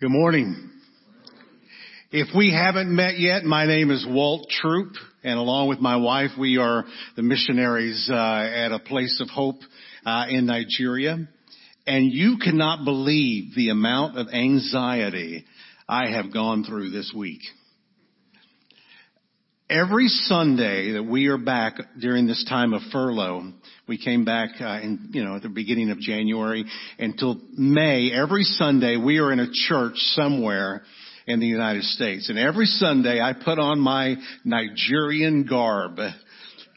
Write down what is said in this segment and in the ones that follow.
Good morning. If we haven't met yet, my name is Walt Troop, and along with my wife, we are the missionaries uh, at a place of hope uh, in Nigeria. And you cannot believe the amount of anxiety I have gone through this week. Every Sunday that we are back during this time of furlough, we came back uh, in, you know, at the beginning of January until May. Every Sunday we are in a church somewhere in the United States. And every Sunday I put on my Nigerian garb.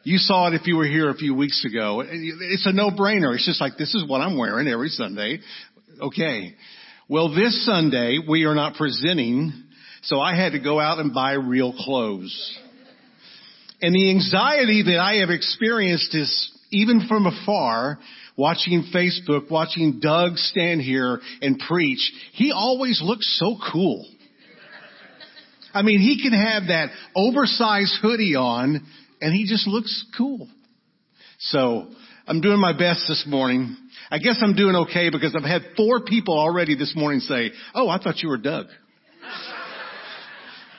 You saw it if you were here a few weeks ago. It's a no-brainer. It's just like, this is what I'm wearing every Sunday. Okay. Well, this Sunday we are not presenting, so I had to go out and buy real clothes. And the anxiety that I have experienced is even from afar, watching Facebook, watching Doug stand here and preach, he always looks so cool. I mean, he can have that oversized hoodie on and he just looks cool. So I'm doing my best this morning. I guess I'm doing okay because I've had four people already this morning say, Oh, I thought you were Doug.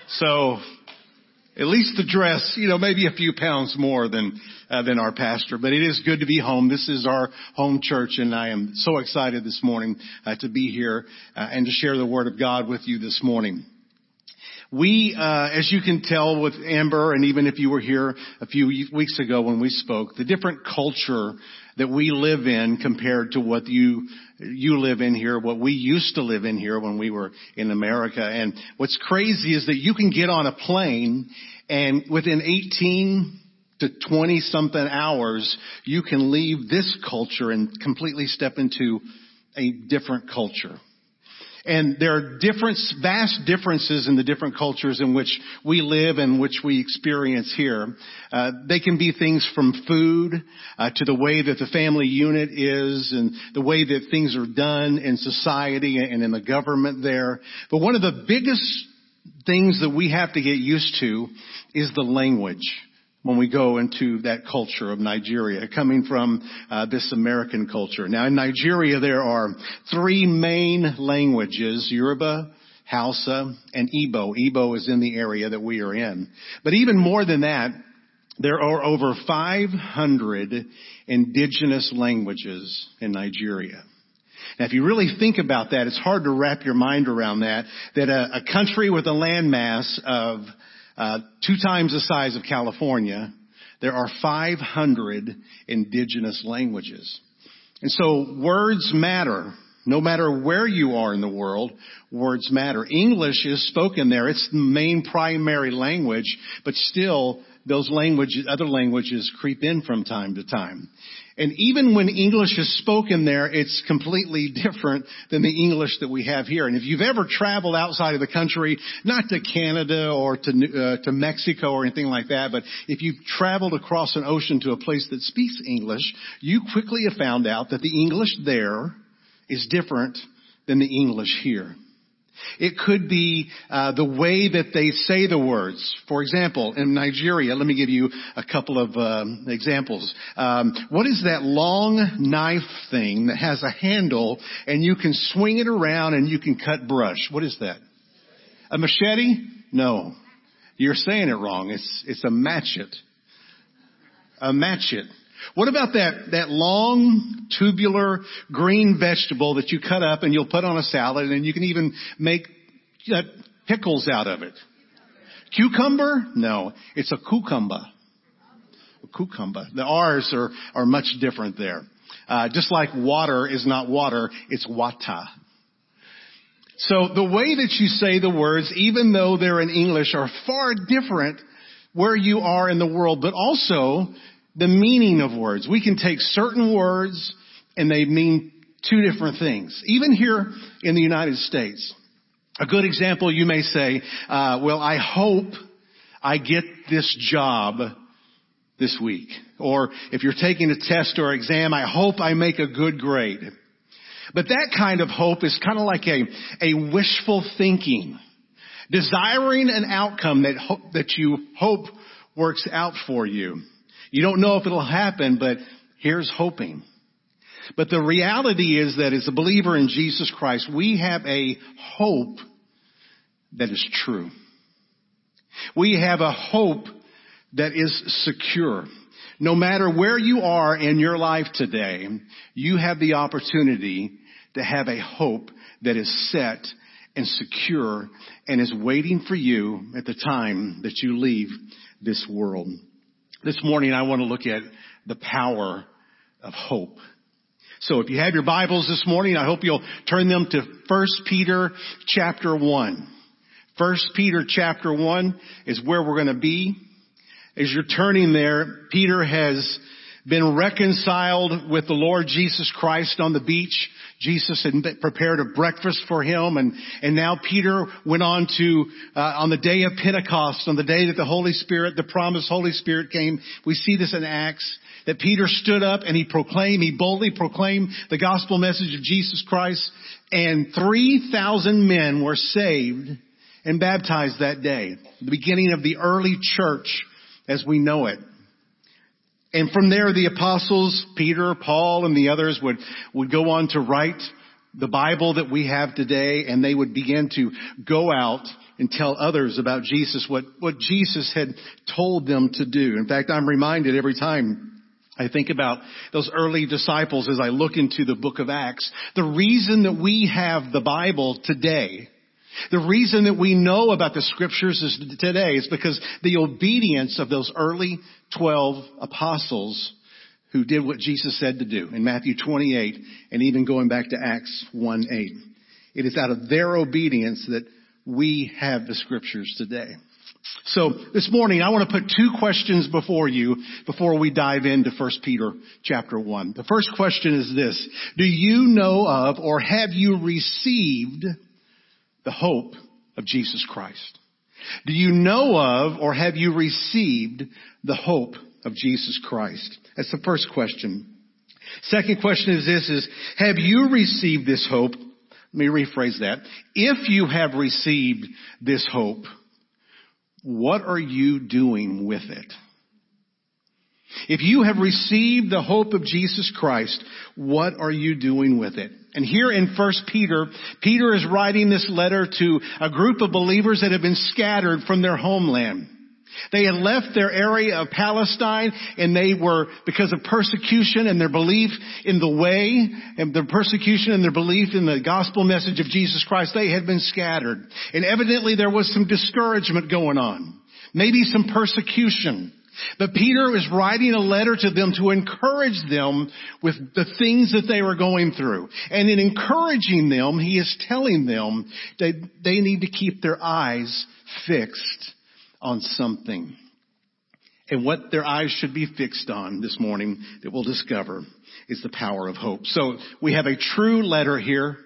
so at least the dress, you know, maybe a few pounds more than uh, than our pastor. But it is good to be home. This is our home church, and I am so excited this morning uh, to be here uh, and to share the Word of God with you this morning. We, uh, as you can tell with Amber, and even if you were here a few weeks ago when we spoke, the different culture that we live in compared to what you you live in here, what we used to live in here when we were in America. And what's crazy is that you can get on a plane and within 18 to 20 something hours, you can leave this culture and completely step into a different culture. And there are different, vast differences in the different cultures in which we live and which we experience here. Uh, they can be things from food uh, to the way that the family unit is and the way that things are done in society and in the government there. But one of the biggest things that we have to get used to is the language when we go into that culture of Nigeria, coming from uh, this American culture. Now, in Nigeria, there are three main languages: Yoruba, Hausa, and Igbo. Igbo is in the area that we are in. But even more than that, there are over 500 indigenous languages in Nigeria. Now, if you really think about that, it's hard to wrap your mind around that, that a, a country with a landmass of uh, two times the size of California, there are 500 indigenous languages. And so words matter. No matter where you are in the world, words matter. English is spoken there. It's the main primary language, but still those languages, other languages creep in from time to time. And even when English is spoken there, it's completely different than the English that we have here. And if you've ever traveled outside of the country, not to Canada or to, uh, to Mexico or anything like that, but if you've traveled across an ocean to a place that speaks English, you quickly have found out that the English there is different than the English here. It could be uh, the way that they say the words. For example, in Nigeria, let me give you a couple of um, examples. Um, what is that long knife thing that has a handle and you can swing it around and you can cut brush? What is that? A machete? No, you're saying it wrong. It's it's a matchet. A matchet. What about that, that long, tubular, green vegetable that you cut up and you'll put on a salad and you can even make uh, pickles out of it? Cucumber? No, it's a cucumber. A cucumber. The R's are, are much different there. Uh, just like water is not water, it's wata. So the way that you say the words, even though they're in English, are far different where you are in the world, but also the meaning of words. We can take certain words and they mean two different things. Even here in the United States. A good example, you may say, uh, well, I hope I get this job this week. Or if you're taking a test or exam, I hope I make a good grade. But that kind of hope is kind of like a, a wishful thinking. Desiring an outcome that, ho- that you hope works out for you. You don't know if it'll happen, but here's hoping. But the reality is that as a believer in Jesus Christ, we have a hope that is true. We have a hope that is secure. No matter where you are in your life today, you have the opportunity to have a hope that is set and secure and is waiting for you at the time that you leave this world. This morning I want to look at the power of hope. So if you have your Bibles this morning, I hope you'll turn them to 1 Peter chapter 1. 1 Peter chapter 1 is where we're going to be. As you're turning there, Peter has been reconciled with the Lord Jesus Christ on the beach. Jesus had prepared a breakfast for him and, and now Peter went on to, uh, on the day of Pentecost, on the day that the Holy Spirit, the promised Holy Spirit came, we see this in Acts, that Peter stood up and he proclaimed, he boldly proclaimed the gospel message of Jesus Christ and 3,000 men were saved and baptized that day. The beginning of the early church as we know it. And from there, the apostles, Peter, Paul, and the others would, would go on to write the Bible that we have today, and they would begin to go out and tell others about Jesus, what, what Jesus had told them to do. In fact, I'm reminded every time I think about those early disciples as I look into the book of Acts. The reason that we have the Bible today the reason that we know about the scriptures is today is because the obedience of those early 12 apostles who did what Jesus said to do in Matthew 28 and even going back to Acts 1 8. It is out of their obedience that we have the scriptures today. So this morning I want to put two questions before you before we dive into 1 Peter chapter 1. The first question is this. Do you know of or have you received the hope of Jesus Christ? Do you know of or have you received the hope of Jesus Christ? That's the first question. Second question is this is, have you received this hope? Let me rephrase that. If you have received this hope, what are you doing with it? If you have received the hope of Jesus Christ, what are you doing with it? And here in 1 Peter, Peter is writing this letter to a group of believers that have been scattered from their homeland. They had left their area of Palestine and they were, because of persecution and their belief in the way and their persecution and their belief in the gospel message of Jesus Christ, they had been scattered. And evidently there was some discouragement going on. Maybe some persecution. But Peter is writing a letter to them to encourage them with the things that they were going through. And in encouraging them, he is telling them that they need to keep their eyes fixed on something. And what their eyes should be fixed on this morning that we'll discover is the power of hope. So we have a true letter here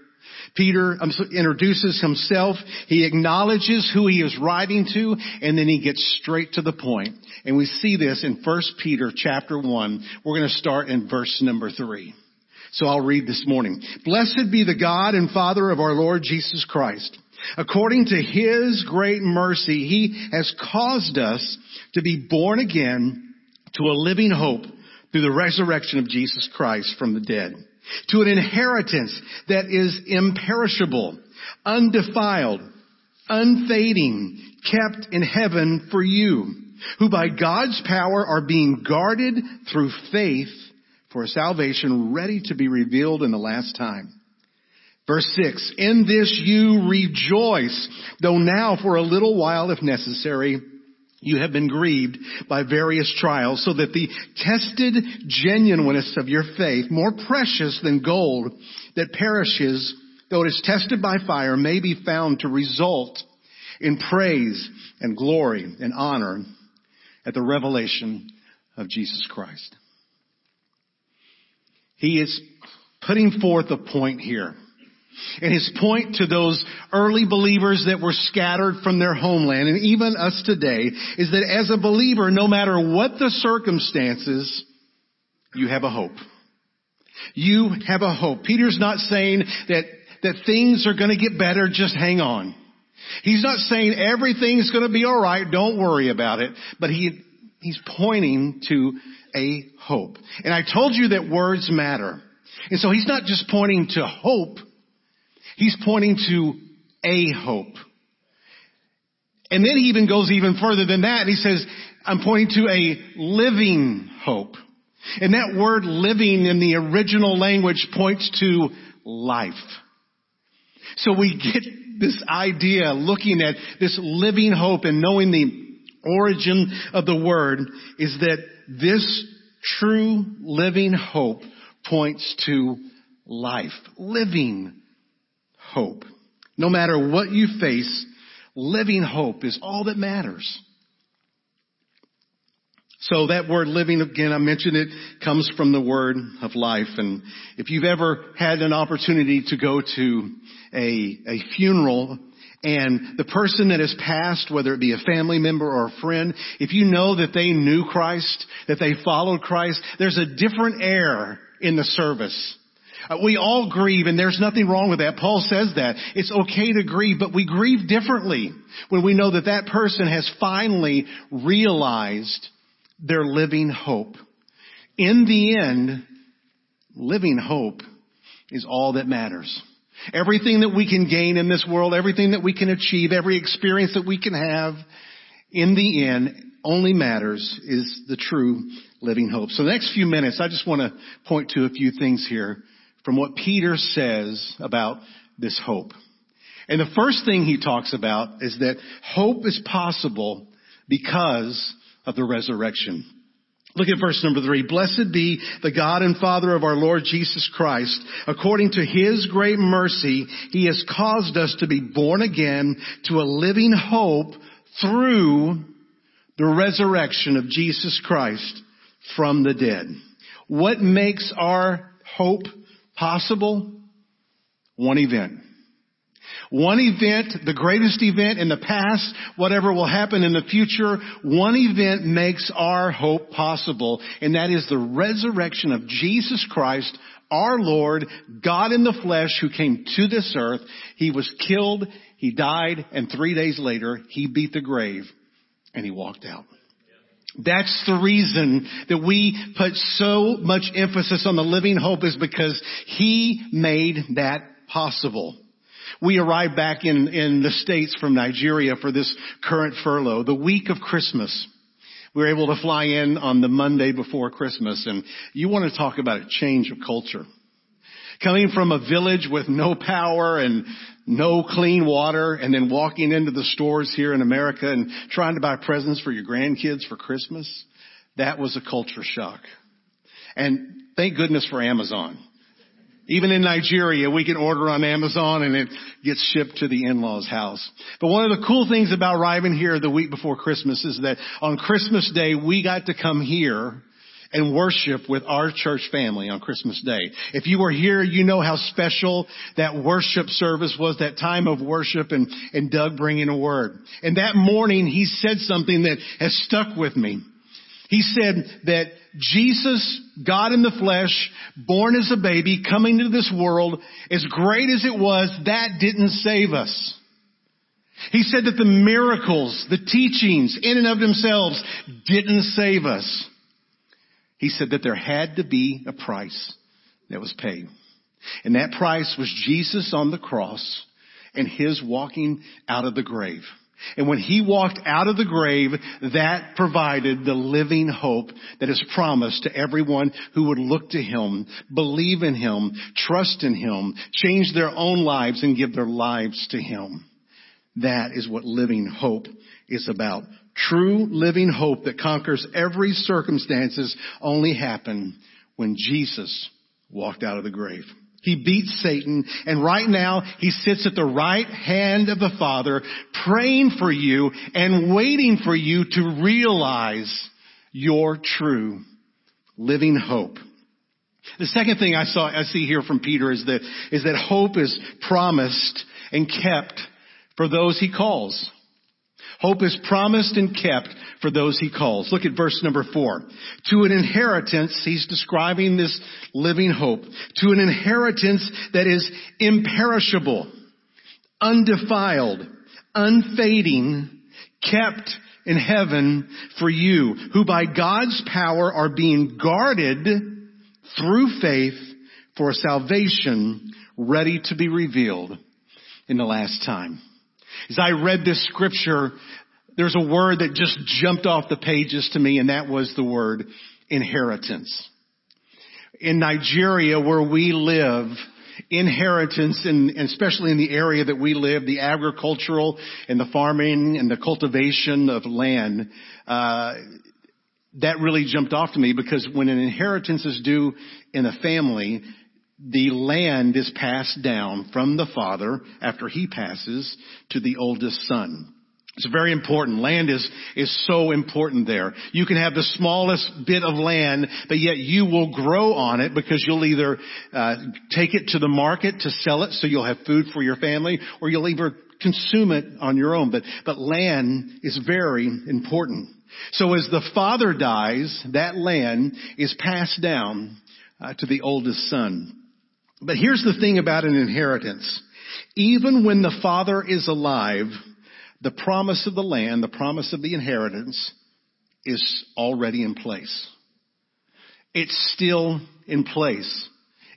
Peter um, introduces himself. He acknowledges who he is writing to, and then he gets straight to the point. And we see this in 1 Peter chapter 1. We're going to start in verse number 3. So I'll read this morning. Blessed be the God and Father of our Lord Jesus Christ. According to His great mercy, He has caused us to be born again to a living hope through the resurrection of Jesus Christ from the dead to an inheritance that is imperishable, undefiled, unfading, kept in heaven for you, who by God's power are being guarded through faith for salvation ready to be revealed in the last time. Verse 6, in this you rejoice, though now for a little while if necessary, you have been grieved by various trials so that the tested genuineness of your faith, more precious than gold that perishes, though it is tested by fire, may be found to result in praise and glory and honor at the revelation of Jesus Christ. He is putting forth a point here and his point to those early believers that were scattered from their homeland, and even us today, is that as a believer, no matter what the circumstances, you have a hope. You have a hope. Peter's not saying that, that things are gonna get better, just hang on. He's not saying everything's gonna be alright, don't worry about it, but he, he's pointing to a hope. And I told you that words matter. And so he's not just pointing to hope, he's pointing to a hope. And then he even goes even further than that. He says, I'm pointing to a living hope. And that word living in the original language points to life. So we get this idea looking at this living hope and knowing the origin of the word is that this true living hope points to life. Living hope. No matter what you face, living hope is all that matters. So that word living, again, I mentioned it, comes from the word of life. And if you've ever had an opportunity to go to a, a funeral and the person that has passed, whether it be a family member or a friend, if you know that they knew Christ, that they followed Christ, there's a different air in the service. Uh, we all grieve and there's nothing wrong with that. Paul says that. It's okay to grieve, but we grieve differently when we know that that person has finally realized their living hope. In the end, living hope is all that matters. Everything that we can gain in this world, everything that we can achieve, every experience that we can have, in the end, only matters is the true living hope. So the next few minutes, I just want to point to a few things here from what Peter says about this hope. And the first thing he talks about is that hope is possible because of the resurrection. Look at verse number three. Blessed be the God and Father of our Lord Jesus Christ. According to His great mercy, He has caused us to be born again to a living hope through the resurrection of Jesus Christ from the dead. What makes our hope possible? One event. One event, the greatest event in the past, whatever will happen in the future, one event makes our hope possible, and that is the resurrection of Jesus Christ, our Lord, God in the flesh who came to this earth. He was killed, he died, and three days later, he beat the grave, and he walked out. That's the reason that we put so much emphasis on the living hope is because He made that possible. We arrived back in, in the States from Nigeria for this current furlough, the week of Christmas. We were able to fly in on the Monday before Christmas and you want to talk about a change of culture. Coming from a village with no power and no clean water and then walking into the stores here in America and trying to buy presents for your grandkids for Christmas, that was a culture shock. And thank goodness for Amazon. Even in Nigeria, we can order on Amazon and it gets shipped to the in-laws house. But one of the cool things about arriving here the week before Christmas is that on Christmas Day, we got to come here and worship with our church family on Christmas Day. If you were here, you know how special that worship service was, that time of worship and, and Doug bringing a word. And that morning, he said something that has stuck with me. He said that Jesus, God in the flesh, born as a baby, coming to this world, as great as it was, that didn't save us. He said that the miracles, the teachings in and of themselves didn't save us. He said that there had to be a price that was paid. And that price was Jesus on the cross and his walking out of the grave. And when he walked out of the grave, that provided the living hope that is promised to everyone who would look to him, believe in him, trust in him, change their own lives and give their lives to him. That is what living hope is about. True living hope that conquers every circumstances only happened when Jesus walked out of the grave. He beat Satan and right now he sits at the right hand of the Father praying for you and waiting for you to realize your true living hope. The second thing I saw, I see here from Peter is that, is that hope is promised and kept for those he calls. Hope is promised and kept for those he calls. Look at verse number four. To an inheritance, he's describing this living hope. To an inheritance that is imperishable, undefiled, unfading, kept in heaven for you, who by God's power are being guarded through faith for salvation ready to be revealed in the last time. As I read this scripture, there's a word that just jumped off the pages to me and that was the word inheritance. In Nigeria where we live, inheritance and especially in the area that we live, the agricultural and the farming and the cultivation of land, uh, that really jumped off to me because when an inheritance is due in a family, the land is passed down from the father after he passes to the oldest son. It's very important. Land is, is so important there. You can have the smallest bit of land, but yet you will grow on it because you'll either uh, take it to the market to sell it so you'll have food for your family, or you'll either consume it on your own. But, but land is very important. So as the father dies, that land is passed down uh, to the oldest son. But here's the thing about an inheritance. Even when the father is alive, the promise of the land, the promise of the inheritance is already in place. It's still in place,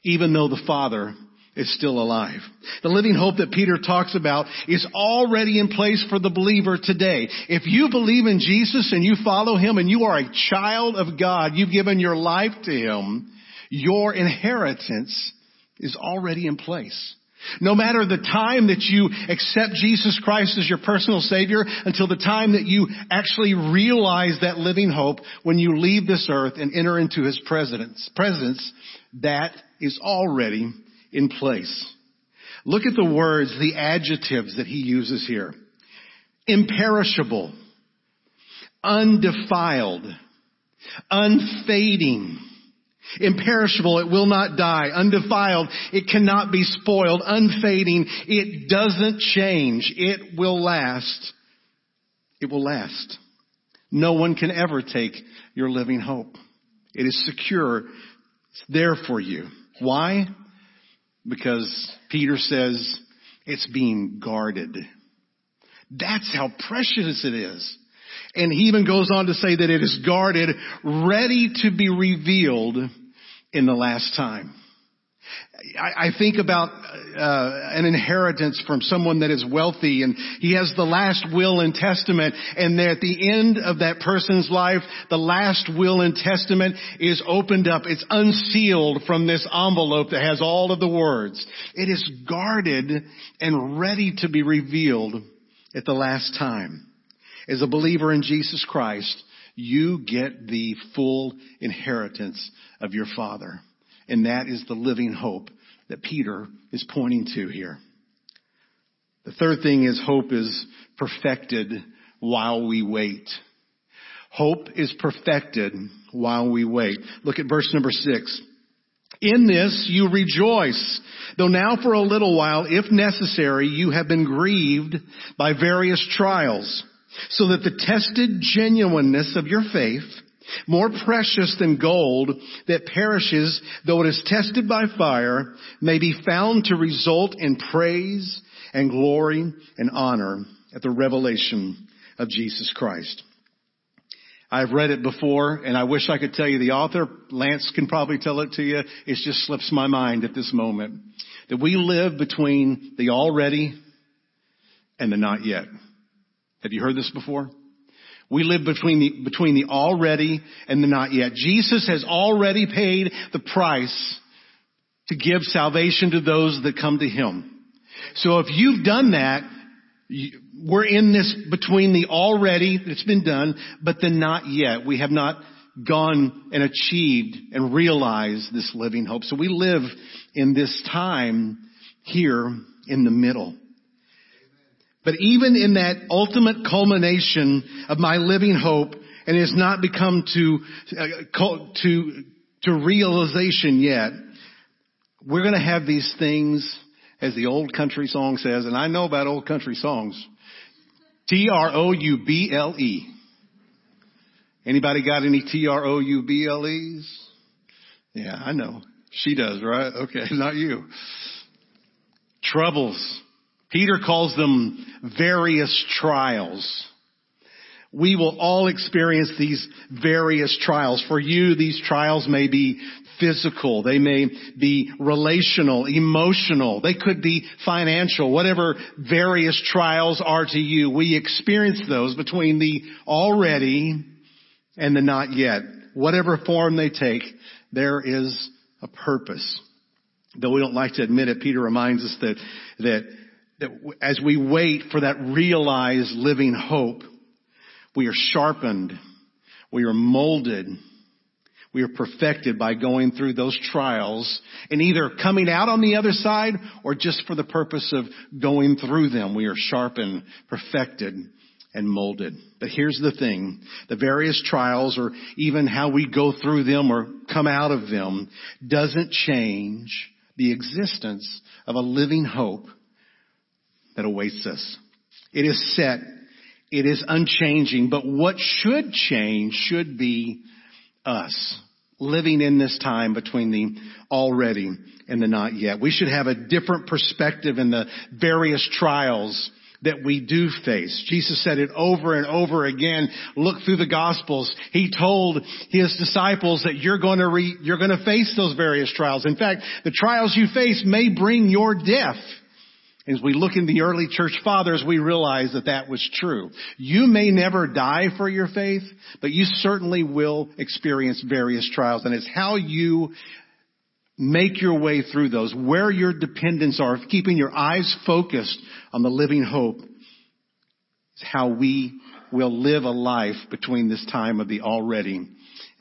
even though the father is still alive. The living hope that Peter talks about is already in place for the believer today. If you believe in Jesus and you follow Him and you are a child of God, you've given your life to Him, your inheritance is already in place. No matter the time that you accept Jesus Christ as your personal Savior until the time that you actually realize that living hope when you leave this earth and enter into His presence, presence, that is already in place. Look at the words, the adjectives that he uses here. Imperishable, undefiled, unfading, Imperishable, it will not die. Undefiled, it cannot be spoiled. Unfading, it doesn't change. It will last. It will last. No one can ever take your living hope. It is secure. It's there for you. Why? Because Peter says it's being guarded. That's how precious it is. And he even goes on to say that it is guarded, ready to be revealed in the last time. I, think about uh, an inheritance from someone that is wealthy and he has the last will and testament and at the end of that person's life, the last will and testament is opened up. It's unsealed from this envelope that has all of the words. It is guarded and ready to be revealed at the last time. As a believer in Jesus Christ, you get the full inheritance of your Father. And that is the living hope that Peter is pointing to here. The third thing is hope is perfected while we wait. Hope is perfected while we wait. Look at verse number six. In this you rejoice, though now for a little while, if necessary, you have been grieved by various trials, so that the tested genuineness of your faith, more precious than gold that perishes though it is tested by fire, may be found to result in praise and glory and honor at the revelation of Jesus Christ. I've read it before and I wish I could tell you the author. Lance can probably tell it to you. It just slips my mind at this moment. That we live between the already and the not yet. Have you heard this before? We live between the, between the already and the not yet. Jesus has already paid the price to give salvation to those that come to Him. So if you've done that, we're in this between the already that's been done, but the not yet. We have not gone and achieved and realized this living hope. So we live in this time here in the middle. But even in that ultimate culmination of my living hope, and it has not become to, uh, to, to realization yet, we're going to have these things, as the old country song says, and I know about old country songs. T-R-O-U-B-L-E. Anybody got any T-R-O-U-B-L-Es? Yeah, I know. She does, right? Okay, not you. Troubles Peter calls them various trials. We will all experience these various trials. For you, these trials may be physical. They may be relational, emotional. They could be financial. Whatever various trials are to you, we experience those between the already and the not yet. Whatever form they take, there is a purpose. Though we don't like to admit it, Peter reminds us that, that, that as we wait for that realized living hope, we are sharpened, we are molded, we are perfected by going through those trials and either coming out on the other side or just for the purpose of going through them. We are sharpened, perfected, and molded. But here's the thing. The various trials or even how we go through them or come out of them doesn't change the existence of a living hope that awaits us. It is set. It is unchanging. But what should change should be us living in this time between the already and the not yet. We should have a different perspective in the various trials that we do face. Jesus said it over and over again. Look through the gospels. He told his disciples that you're going to re, you're going to face those various trials. In fact, the trials you face may bring your death. As we look in the early church fathers, we realize that that was true. You may never die for your faith, but you certainly will experience various trials. And it's how you make your way through those, where your dependents are, keeping your eyes focused on the living hope is how we will live a life between this time of the already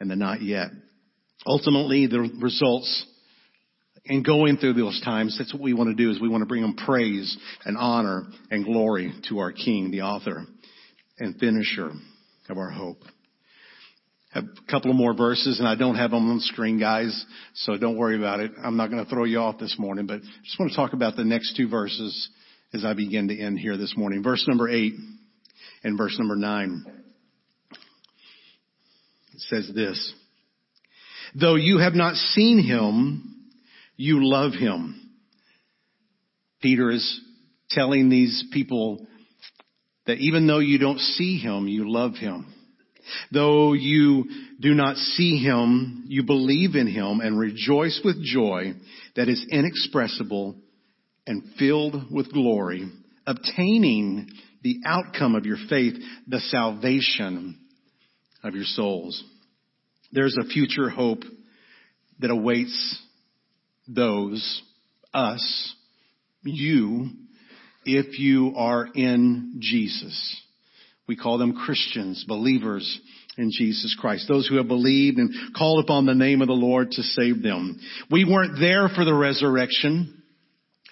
and the not yet. Ultimately, the results in going through those times, that's what we want to do is we want to bring them praise and honor and glory to our King, the author and finisher of our hope have a couple of more verses and I don't have them on the screen, guys, so don't worry about it. I'm not going to throw you off this morning, but I just want to talk about the next two verses as I begin to end here this morning. Verse number eight and verse number nine. It says this, though you have not seen him, you love him. Peter is telling these people that even though you don't see him, you love him. Though you do not see him, you believe in him and rejoice with joy that is inexpressible and filled with glory, obtaining the outcome of your faith, the salvation of your souls. There's a future hope that awaits those, us, you, if you are in Jesus. We call them Christians, believers in Jesus Christ. Those who have believed and called upon the name of the Lord to save them. We weren't there for the resurrection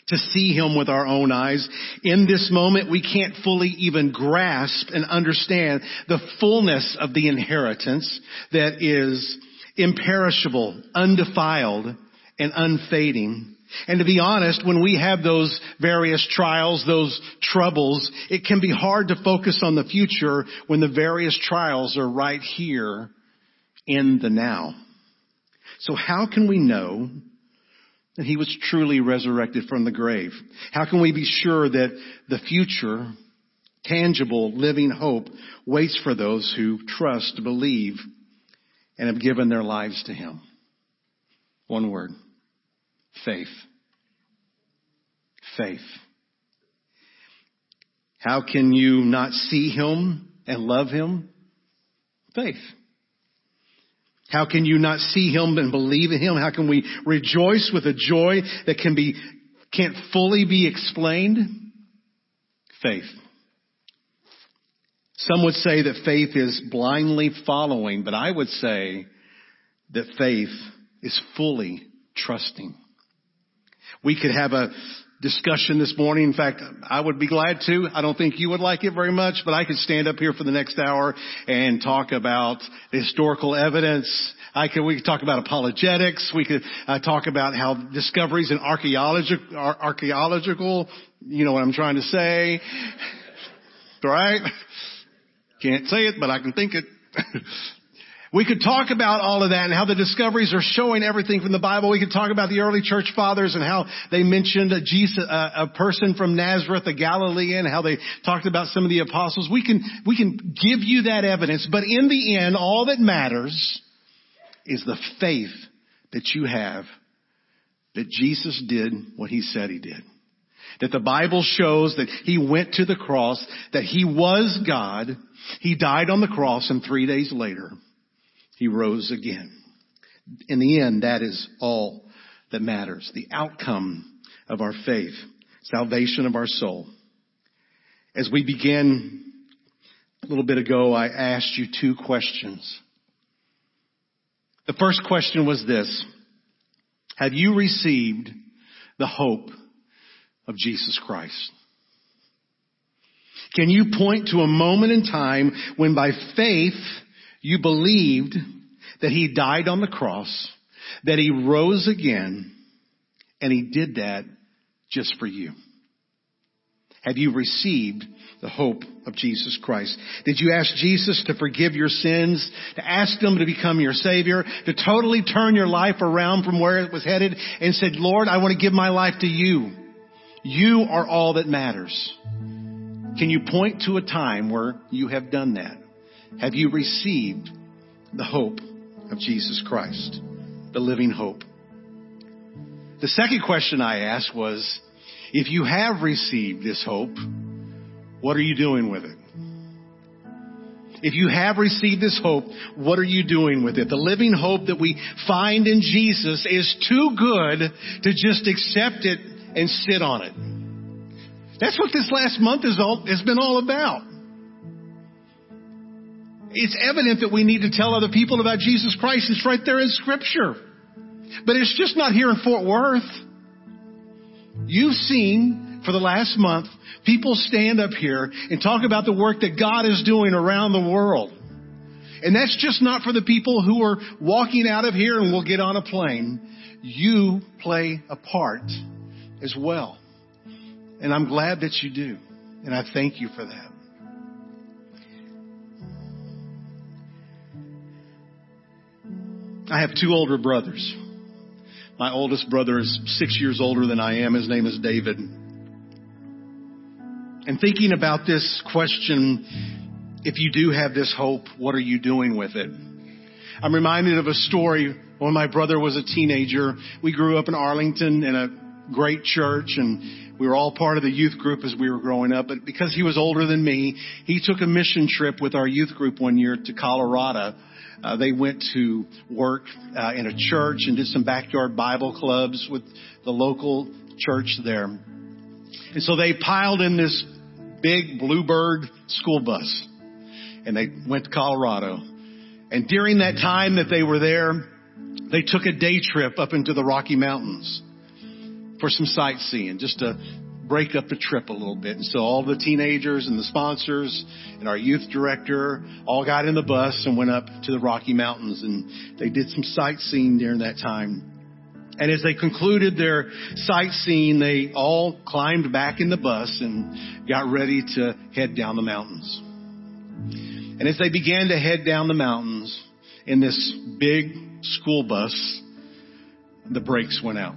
to see him with our own eyes. In this moment, we can't fully even grasp and understand the fullness of the inheritance that is imperishable, undefiled, and unfading and to be honest, when we have those various trials, those troubles, it can be hard to focus on the future when the various trials are right here in the now. So how can we know that he was truly resurrected from the grave? How can we be sure that the future, tangible, living hope waits for those who trust, believe, and have given their lives to him? One word faith. Faith. How can you not see him and love him? Faith. How can you not see him and believe in him? How can we rejoice with a joy that can be, can't fully be explained? Faith. Some would say that faith is blindly following, but I would say that faith is fully trusting. We could have a discussion this morning. In fact, I would be glad to. I don't think you would like it very much, but I could stand up here for the next hour and talk about historical evidence. I could, we could talk about apologetics. We could uh, talk about how discoveries in archaeology, archaeological, archaeological, you know what I'm trying to say, right? Can't say it, but I can think it. We could talk about all of that and how the discoveries are showing everything from the Bible. We could talk about the early church fathers and how they mentioned a, Jesus, a, person from Nazareth, a Galilean, how they talked about some of the apostles. We can, we can give you that evidence, but in the end, all that matters is the faith that you have that Jesus did what he said he did. That the Bible shows that he went to the cross, that he was God, he died on the cross, and three days later, he rose again. In the end, that is all that matters. The outcome of our faith, salvation of our soul. As we began a little bit ago, I asked you two questions. The first question was this. Have you received the hope of Jesus Christ? Can you point to a moment in time when by faith you believed that He died on the cross, that He rose again, and He did that just for you? Have you received the hope of Jesus Christ? Did you ask Jesus to forgive your sins, to ask Him to become your Savior, to totally turn your life around from where it was headed and said, Lord, I want to give my life to you. You are all that matters. Can you point to a time where you have done that? Have you received the hope of Jesus Christ, the living hope? The second question I asked was, if you have received this hope, what are you doing with it? If you have received this hope, what are you doing with it? The living hope that we find in Jesus is too good to just accept it and sit on it. That's what this last month is all, has been all about. It's evident that we need to tell other people about Jesus Christ. It's right there in scripture. But it's just not here in Fort Worth. You've seen for the last month people stand up here and talk about the work that God is doing around the world. And that's just not for the people who are walking out of here and will get on a plane. You play a part as well. And I'm glad that you do. And I thank you for that. I have two older brothers. My oldest brother is six years older than I am. His name is David. And thinking about this question, if you do have this hope, what are you doing with it? I'm reminded of a story when my brother was a teenager. We grew up in Arlington in a great church and we were all part of the youth group as we were growing up. But because he was older than me, he took a mission trip with our youth group one year to Colorado uh, they went to work uh, in a church and did some backyard Bible clubs with the local church there. And so they piled in this big bluebird school bus and they went to Colorado. And during that time that they were there, they took a day trip up into the Rocky Mountains for some sightseeing, just to break up the trip a little bit. And so all the teenagers and the sponsors and our youth director all got in the bus and went up to the Rocky Mountains and they did some sightseeing during that time. And as they concluded their sightseeing, they all climbed back in the bus and got ready to head down the mountains. And as they began to head down the mountains in this big school bus, the brakes went out.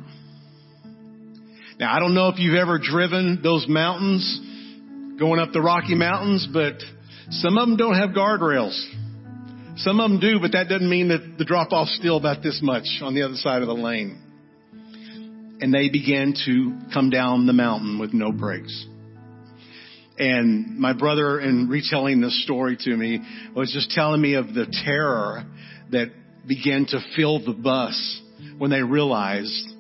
Now, I don't know if you've ever driven those mountains, going up the Rocky Mountains, but some of them don't have guardrails. Some of them do, but that doesn't mean that the drop off's still about this much on the other side of the lane. And they began to come down the mountain with no brakes. And my brother, in retelling this story to me, was just telling me of the terror that began to fill the bus when they realized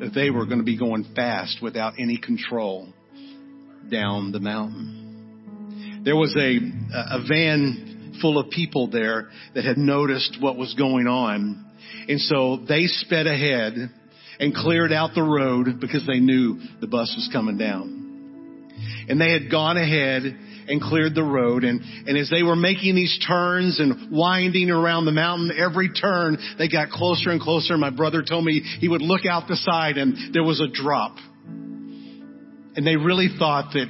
that they were going to be going fast without any control down the mountain. There was a, a van full of people there that had noticed what was going on. And so they sped ahead and cleared out the road because they knew the bus was coming down. And they had gone ahead and cleared the road. And, and as they were making these turns and winding around the mountain, every turn they got closer and closer. My brother told me he would look out the side and there was a drop. And they really thought that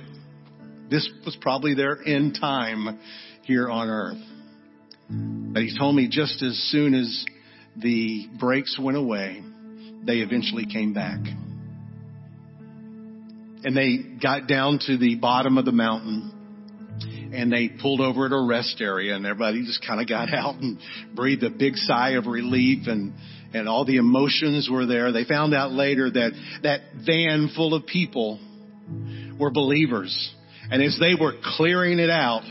this was probably their end time here on earth. But he told me just as soon as the brakes went away, they eventually came back. And they got down to the bottom of the mountain and they pulled over at a rest area and everybody just kind of got out and breathed a big sigh of relief and and all the emotions were there. They found out later that that van full of people were believers. And as they were clearing it out,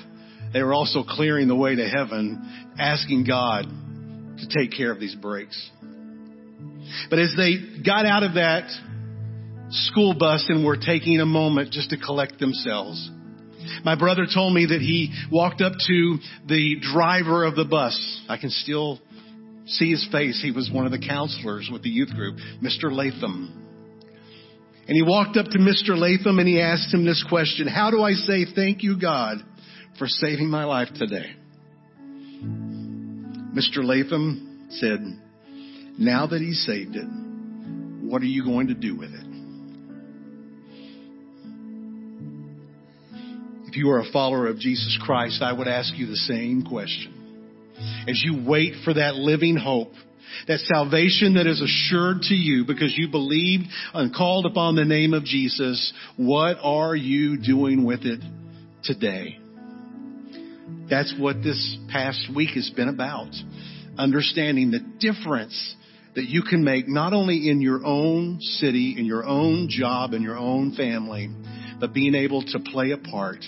they were also clearing the way to heaven, asking God to take care of these brakes. But as they got out of that school bus and were taking a moment just to collect themselves, my brother told me that he walked up to the driver of the bus. I can still see his face. He was one of the counselors with the youth group, Mr. Latham. And he walked up to Mr. Latham and he asked him this question, how do I say thank you, God, for saving my life today? Mr. Latham said, now that he saved it, what are you going to do with it? If you are a follower of Jesus Christ, I would ask you the same question. As you wait for that living hope, that salvation that is assured to you because you believed and called upon the name of Jesus, what are you doing with it today? That's what this past week has been about. Understanding the difference that you can make not only in your own city, in your own job, in your own family, but being able to play a part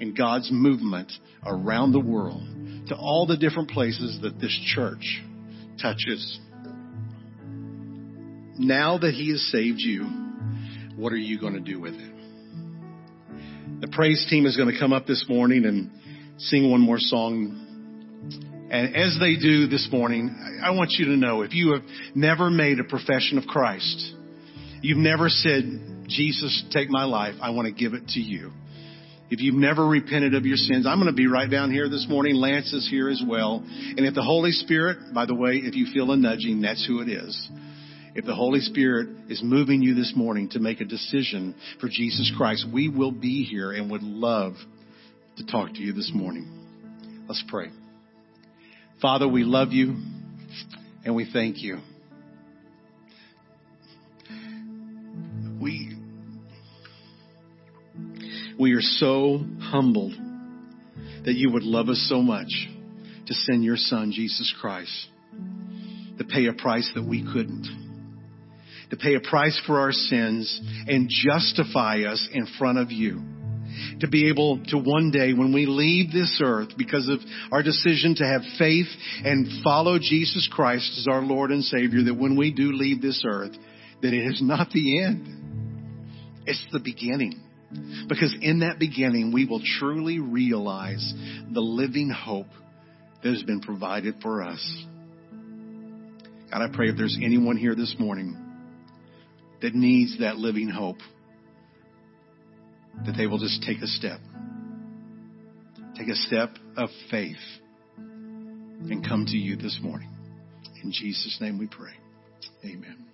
in God's movement around the world to all the different places that this church touches. Now that He has saved you, what are you going to do with it? The praise team is going to come up this morning and sing one more song. And as they do this morning, I want you to know if you have never made a profession of Christ, you've never said, Jesus, take my life, I want to give it to you. If you've never repented of your sins, I'm going to be right down here this morning. Lance is here as well. And if the Holy Spirit, by the way, if you feel a nudging, that's who it is. If the Holy Spirit is moving you this morning to make a decision for Jesus Christ, we will be here and would love to talk to you this morning. Let's pray. Father, we love you and we thank you. We are so humbled that you would love us so much to send your son, Jesus Christ, to pay a price that we couldn't, to pay a price for our sins and justify us in front of you. To be able to one day, when we leave this earth, because of our decision to have faith and follow Jesus Christ as our Lord and Savior, that when we do leave this earth, that it is not the end. It's the beginning. Because in that beginning, we will truly realize the living hope that has been provided for us. God, I pray if there's anyone here this morning that needs that living hope, that they will just take a step. Take a step of faith and come to you this morning. In Jesus' name we pray. Amen.